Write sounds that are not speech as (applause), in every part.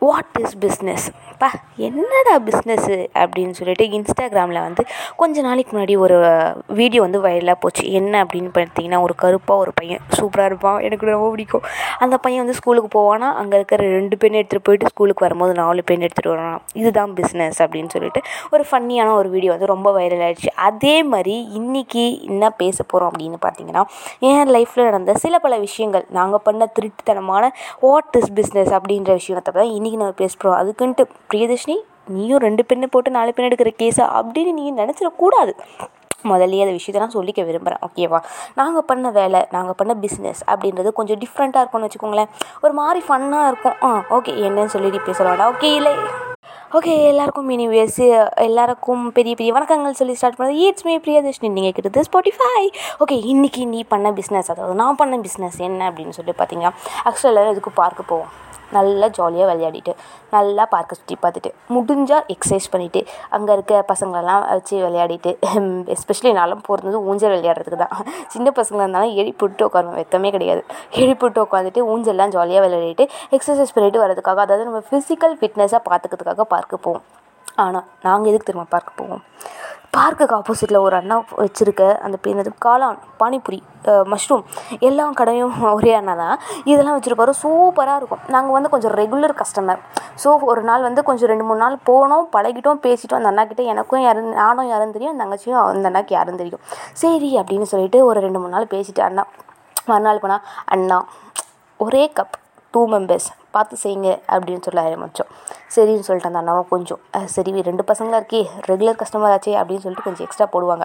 What is business அப்பா என்னடா business அப்படின்னு சொல்லிட்டு இன்ஸ்டாகிராமில் வந்து கொஞ்ச நாளைக்கு முன்னாடி ஒரு வீடியோ வந்து வைரலாக போச்சு. என்ன அப்படின்னு பார்த்தீங்கன்னா ஒரு கருப்பாக ஒரு பையன். சூப்பராக இருப்பான். எனக்கு ரொம்ப பிடிக்கும். அந்த பையன் வந்து ஸ்கூலுக்கு போவானா? அங்கே இருக்கிற ரெண்டு பெண் எடுத்துகிட்டு போயிட்டு ஸ்கூலுக்கு வரும்போது நாலு பெண் எடுத்துகிட்டு வரான் இதுதான் பிஸ்னஸ் அப்படின்னு சொல்லிட்டு ஒரு ஃபன்னியான ஒரு வீடியோ வந்து ரொம்ப வைரல் ஆயிடுச்சு. அதே மாதிரி இன்றைக்கி என்ன பேச போகிறோம் அப்படின்னு பார்த்தீங்கன்னா என் லைஃப்பில் நடந்த சில பல விஷயங்கள். நாங்கள் பண்ண திருட்டுத்தனமான வாட் இஸ் பிஸ்னஸ் அப்படின்ற விஷயத்தை தான் இன்றைக்கி நம்ம பேசுகிறோம் அதுக்குன்ட்டு பிரியதர்ஷினி நீயும் ரெண்டு பெண்ணை போட்டு நாலு பெண் எடுக்கிற கேஸா அப்படின்னு நீ நினச்சிடக்கூடாது. முதல்லயே அந்த விஷயத்த நான் சொல்லிக்க விரும்புகிறேன் ஓகேவா நாங்கள் பண்ண வேலை நாங்கள் பண்ண பிஸ்னஸ் அப்படின்றது கொஞ்சம் டிஃப்ரெண்ட்டாக இருக்கும்னு வச்சுக்கோங்களேன். ஒரு மாதிரி ஃபன்னாக இருக்கும். ஆ ஓகே என்னன்னு சொல்லிட்டு பேச வேண்டாம் ஓகே இல்லை. ஓகே எல்லாருக்கும் மினிவேஸ் எல்லாருக்கும் பெரிய பெரிய வணக்கங்கள் சொல்லி ஸ்டார்ட் பண்ணது. இட்ஸ் மீ பிரியதர்ஷினி நீங்கள் கிட்டது ஸ்பாட்டிஃபை ஓகே இன்றைக்கி நீ பண்ண பிஸ்னஸ் அதாவது நான் பண்ண பிஸ்னஸ் என்ன அப்படின்னு சொல்லி பார்த்தீங்கன்னா ஆக்சுவலாக எல்லோரும் இதுக்கு பார்க்க போவோம்? நல்லா ஜாலியாக விளையாடிட்டு நல்லா பார்க்க சுற்றி பார்த்துட்டு முடிஞ்சால் எக்ஸசைஸ் பண்ணிவிட்டு அங்கே இருக்க பசங்களெல்லாம் வச்சு விளையாடிட்டு (laughs) எஸ்பெஷலி நான்லாம் போகிறது ஊஞ்சல் விளையாடுறதுக்கு தான். சின்ன பசங்களாக இருந்தாலும் எழுப்பி விட்டு உட்காருவோம் வெக்கமே கிடையாது. எழுப்பி விட்டு உட்காந்துட்டு ஊஞ்சல்லாம் ஜாலியாக விளையாடிட்டு எக்ஸசைஸ் பண்ணிவிட்டு வரதுக்காக அதாவது நம்ம ஃபிசிக்கல் ஃபிட்னஸாக பார்த்துக்கிறதுக்காக பார்க்க போவோம். ஆனால் நாங்கள் எதுக்கு தெரியுமா பார்க்க போவோம்? பார்க்குக்கு ஆப்போசிட்டில் ஒரு அண்ணா வச்சுருக்க அந்த என்னது காளான் பானிபூரி மஷ்ரூம் எல்லா கடையும் ஒரே அண்ணா தான். இதெல்லாம் வச்சுருப்பாரு. சூப்பராக இருக்கும். நாங்கள் வந்து கொஞ்சம் ரெகுலர் கஸ்டமர் ஸோ ஒரு நாள் வந்து கொஞ்சம் ரெண்டு மூணு நாள் போனோம் பழகிட்டோம் பேசிட்டோம். அந்த அண்ணாக்கிட்ட எனக்கும் யாரும் நானும் யாரும் தெரியும். அந்த தங்கச்சியும் அந்த அண்ணாக்கு யாரும் தெரியும். சரி அப்படின்னு சொல்லிட்டு ஒரு ரெண்டு மூணு நாள் பேசிட்டு அண்ணா மறுநாள் போனால் அண்ணா ஒரே கப் டூ மெம்பர்ஸ் பார்த்து செய்யுங்க அப்படின்னு சொல்ல ஆரம்பித்தோம் சரின்னு சொல்லிட்டு அந்த அண்ணாவும் கொஞ்சம் சரி ரெண்டு பசங்களாக இருக்கே ரெகுலர் கஸ்டமர் ஆச்சே அப்படின்னு சொல்லிட்டு கொஞ்சம் எக்ஸ்ட்ரா போடுவாங்க.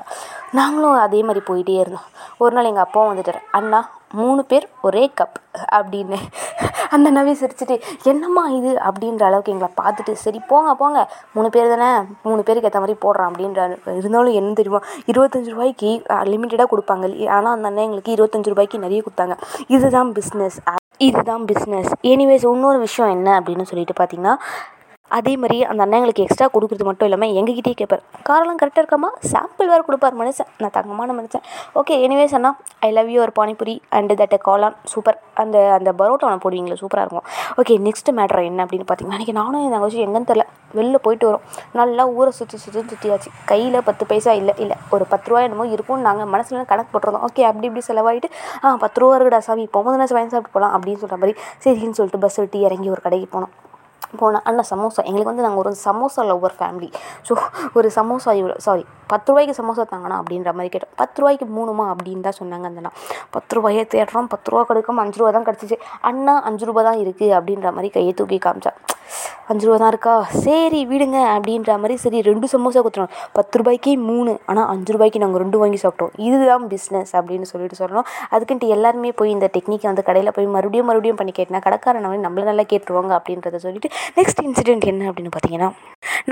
நாங்களும் அதே மாதிரி போயிட்டே இருந்தோம். ஒரு நாள் எங்கள் அப்பாவும் வந்துட்டார். அண்ணா மூணு பேர் ஒரே கப் அப்படின்னு. அந்த அண்ணாவே சிரிச்சுட்டு என்னம்மா இது? அப்படின்ற அளவுக்கு எங்களை பார்த்துட்டு சரி போங்க போங்க மூணு பேர் தானே மூணு பேருக்கு ஏற்ற மாதிரி போடுறான் அப்படின்ற இருந்தாலும் என்ன தெரியுமா இருபத்தஞ்சி ரூபாய்க்கு லிமிட்டடாக கொடுப்பாங்க. ஆனால் அந்த அண்ணன் எங்களுக்கு இருபத்தஞ்சி ரூபாய்க்கு நிறைய கொடுத்தாங்க. இதுதான் பிஸ்னஸ் இதுதான் பிஸ்னஸ் எனிவேஸ் இன்னொரு விஷயம் என்ன அப்படின்னு சொல்லிட்டு பார்த்தீங்கன்னா அதே மாதிரி அந்த அண்ணன் எங்களுக்கு எக்ஸ்ட்ரா கொடுக்குறது மட்டும் இல்லாமல் எங்ககிட்டயே கேட்பார் காரெல்லாம் கரெக்டாக இருக்காமா சாம்பிள் வேறு கொடுப்பார் மனுஷன். நான் தங்கமான மனுஷன். ஓகே எனிவேஸ் அண்ணா ஐ லவ் யூ ஒரு பானிபுரி அண்டு தட் காளான் சூப்பர் அந்த அந்த பரோட்டாவை போடுவீங்களே சூப்பராக இருக்கும். ஓகே நெக்ஸ்ட் மேட்ரு என்ன அப்படின்னு பார்த்தீங்கன்னா அன்றைக்கி நானும் என் தங்கச்சி எங்கேன்னு தெரில வெளில போயிட்டு வரோம். நல்லா ஊரை சுற்றி சுற்றி சுற்றியாச்சு கையில் பத்து பைசா இல்லை இல்லை. ஒரு பத்து ரூபா என்னமோ இருக்கும்னு நாங்கள் மனசில் கணக்கு போட்டுருந்தோம். ஓகே அப்படி இப்படி செலவாயிட்டு ஆ பத்து ரூபா இருக்குடா சாமி போகும்போது நான் வாங்கி சாப்பிட்டு போகலாம் அப்படின்னு சொல்கிற மாதிரி சரின்னு சொல்லிட்டு பஸ் விட்டு இறங்கி ஒரு கடைக்கு போனோம். போனால் அண்ணா சமோசா. எங்களுக்கு வந்து நாங்கள் ஒரு சமோசா லவ்வர் ஃபேமிலி ஸோ ஒரு சமோசா இவ்வளோ சாரி பத்து ரூபாய்க்கு சமோசா தாங்கண்ணா அப்படின்ற மாதிரி கேட்டோம். பத்து ரூபாய்க்கு மூணுமா அப்படின்னு தான் சொன்னாங்க அந்த அண்ணா. பத்து ரூபாயே தேடுறோம் பத்து ரூபா கிடைக்கும் அஞ்சு ரூபா தான் கிடச்சிச்சு. அண்ணா அஞ்சு ரூபா தான் இருக்குது அப்படின்ற மாதிரி கையை தூக்கி காமிச்சா. அஞ்சு ரூபா தான் இருக்கா? சரி விடுங்க அப்படின்ற மாதிரி சரி ரெண்டு சமோசா கொடுத்துருவோம் பத்து ரூபாய்க்கு மூணு. ஆனால் அஞ்சு ரூபாய்க்கு நாங்கள் ரெண்டு வாங்கி சாப்பிட்டோம். இதுதான் பிஸ்னஸ் அப்படின்னு சொல்லிட்டு சொல்லணும். அதுக்குன்ட்டு எல்லாருமே போய் இந்த டெக்னிக்கை வந்து கடையில் போய் மறுபடியும் மறுபடியும் பண்ணி கேட்டினா கடைக்காரன் வந்து நம்மள நல்லா கேட்டுருவாங்க அப்படின்றத சொல்லிட்டு நெக்ஸ்ட் இன்சிடென்ட் என்ன அப்படின்னு பார்த்தீங்கன்னா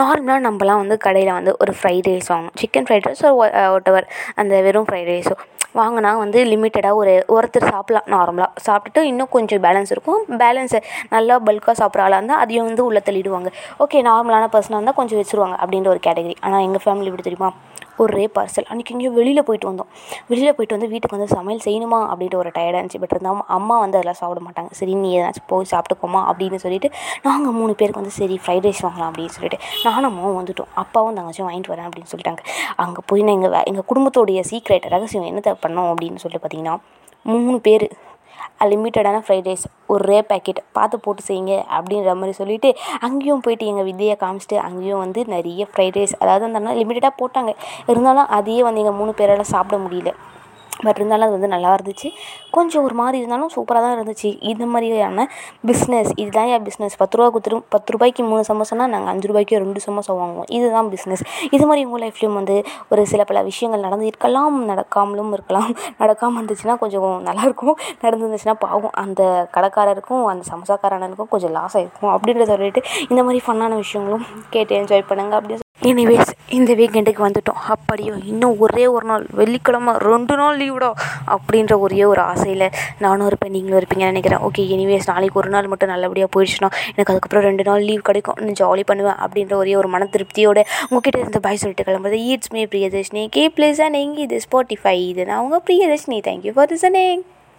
நார்மலாக நம்மலாம் வந்து கடையில் வந்து ஒரு ஃப்ரைட் ரைஸ் வாங்கணும். சிக்கன் ஃப்ரைட் ரைஸ் ஒரு ஒட்டவர் அந்த வெறும் ஃப்ரைட் ரைஸோ வாங்கினா வந்து லிமிட்டடாக ஒரு ஒருத்தர் சாப்பிட்லாம் நார்மலாக சாப்பிட்டுட்டு இன்னும் கொஞ்சம் பேலன்ஸ் இருக்கும். பேலன்ஸை நல்லா பல்காக சாப்பிட்ற ஆளாக இருந்தால் அதையும் வந்து உள்ளே தள்ளிடுவாங்க. ஓகே நார்மலான பர்சனாக இருந்தால் கொஞ்சம் வச்சுருவாங்க அப்படின்ற ஒரு கேட்டகரி ஆனால் எங்கள் ஃபேமிலி எப்படி தெரியுமா? ஒரே பார்சல் அன்றைக்கி எங்கேயோ வெளியில் போயிட்டு வந்தோம். வெளியில் போயிட்டு வந்து வீட்டுக்கு வந்து சமையல் செய்யணுமா அப்படின்ற ஒரு டயர்டாக இருந்துச்சு. பட் இருந்தால் அம்மா வந்து அதெல்லாம் சாப்பிட மாட்டாங்க. சரி நீ ஏதாச்சும் போய் சாப்பிட்டுக்கோமா அப்படின்னு சொல்லிட்டு நாங்கள் மூணு பேருக்கு வந்து சரி ஃப்ரைட் ரைஸ் வாங்கலாம் அப்படின்னு சொல்லிட்டு நானும் அம்மாவும் வந்துட்டோம். அப்பாவும் தங்கச்சும் வாங்கிட்டு வரேன் அப்படின்னு சொல்லிட்டாங்க. அங்கே போய் நான் எங்கள் எங்கள் குடும்பத்தோடைய சீக்ரெட் ரகசியம் என்னத்தை பண்ணோம் அப்படின்னு சொல்லிட்டு பார்த்தீங்கன்னா மூணு பேர். லிமிட்டடான ஃப்ரைட் ரைஸ் ஒரே பேக்கெட் பார்த்து போட்டு செய்யுங்க அப்படின்ற மாதிரி சொல்லிவிட்டு அங்கேயும் போயிட்டு எங்கள் வித்தியை காமிச்சிட்டு அங்கேயும் வந்து நிறைய ஃப்ரைட் ரைஸ் அதாவது அந்த லிமிட்டடாக போட்டாங்க. இருந்தாலும் அதையே வந்து எங்கள் மூணு பேரால் சாப்பிட முடியல. பட் இருந்தாலும் அது வந்து நல்லா இருந்துச்சு. கொஞ்சம் ஒரு மாதிரி இருந்தாலும் சூப்பராக தான் இருந்துச்சு. இந்த மாதிரியான பிஸ்னஸ் இதுதான் என் பிஸ்னஸ் பத்து ரூபா கொடுத்துரும் பத்து ரூபாய்க்கு மூணு சமோசானா நாங்கள் அஞ்சு ரூபாய்க்கு ரெண்டு சமோசா வாங்குவோம். இதுதான் பிஸ்னஸ் இது மாதிரி உங்கள் லைஃப்லேயும் வந்து ஒரு சில பல விஷயங்கள் நடந்து இருக்கலாம் நடக்காமலும் இருக்கலாம். நடக்காமல் இருந்துச்சுன்னா கொஞ்சம் நல்லாயிருக்கும் நடந்துருந்துச்சுன்னா பாவம். அந்த கடைக்காரருக்கும் அந்த சமோசாக்காரனுக்கும் கொஞ்சம் லாஸ் ஆகிருக்கும் அப்படின்றத சொல்லிட்டு இந்த மாதிரி ஃபன்னான விஷயங்களும் கேட்டு என்ஜாய் பண்ணுங்க. அப்படின்னு எனிவேஸ் இந்த வீக்கெண்டுக்கு வந்துட்டோம். அப்படியோ இன்னும் ஒரே ஒரு நாள் வெள்ளிக்கிழமை ரெண்டு நாள் லீவுடா அப்படின்ற ஒரே ஒரு ஆசையில் நானும் இருப்பேன் நீங்களும் இருப்பீங்கன்னு நினைக்கிறேன். ஓகே எனிவேஸ் நாளைக்கு ஒரு நாள் மட்டும் நல்லபடியாக போயிடுச்சுன்னா எனக்கு அதுக்கப்புறம் ரெண்டு நாள் லீவ் கிடைக்கும். நான் ஜாலி பண்ணுவேன் அப்படின்ற ஒரே ஒரு மன திருப்தியோட உங்ககிட்ட இருந்து பாய் சொல்லிட்டு கிளம்புறது. Eats me Priyadarshini K place and எங்கே இது. ஸ்பாட்டிஃபை இது நான் உங்கள் பிரியதர்ஷினி தேங்க்யூ ஃபார் திசனிங்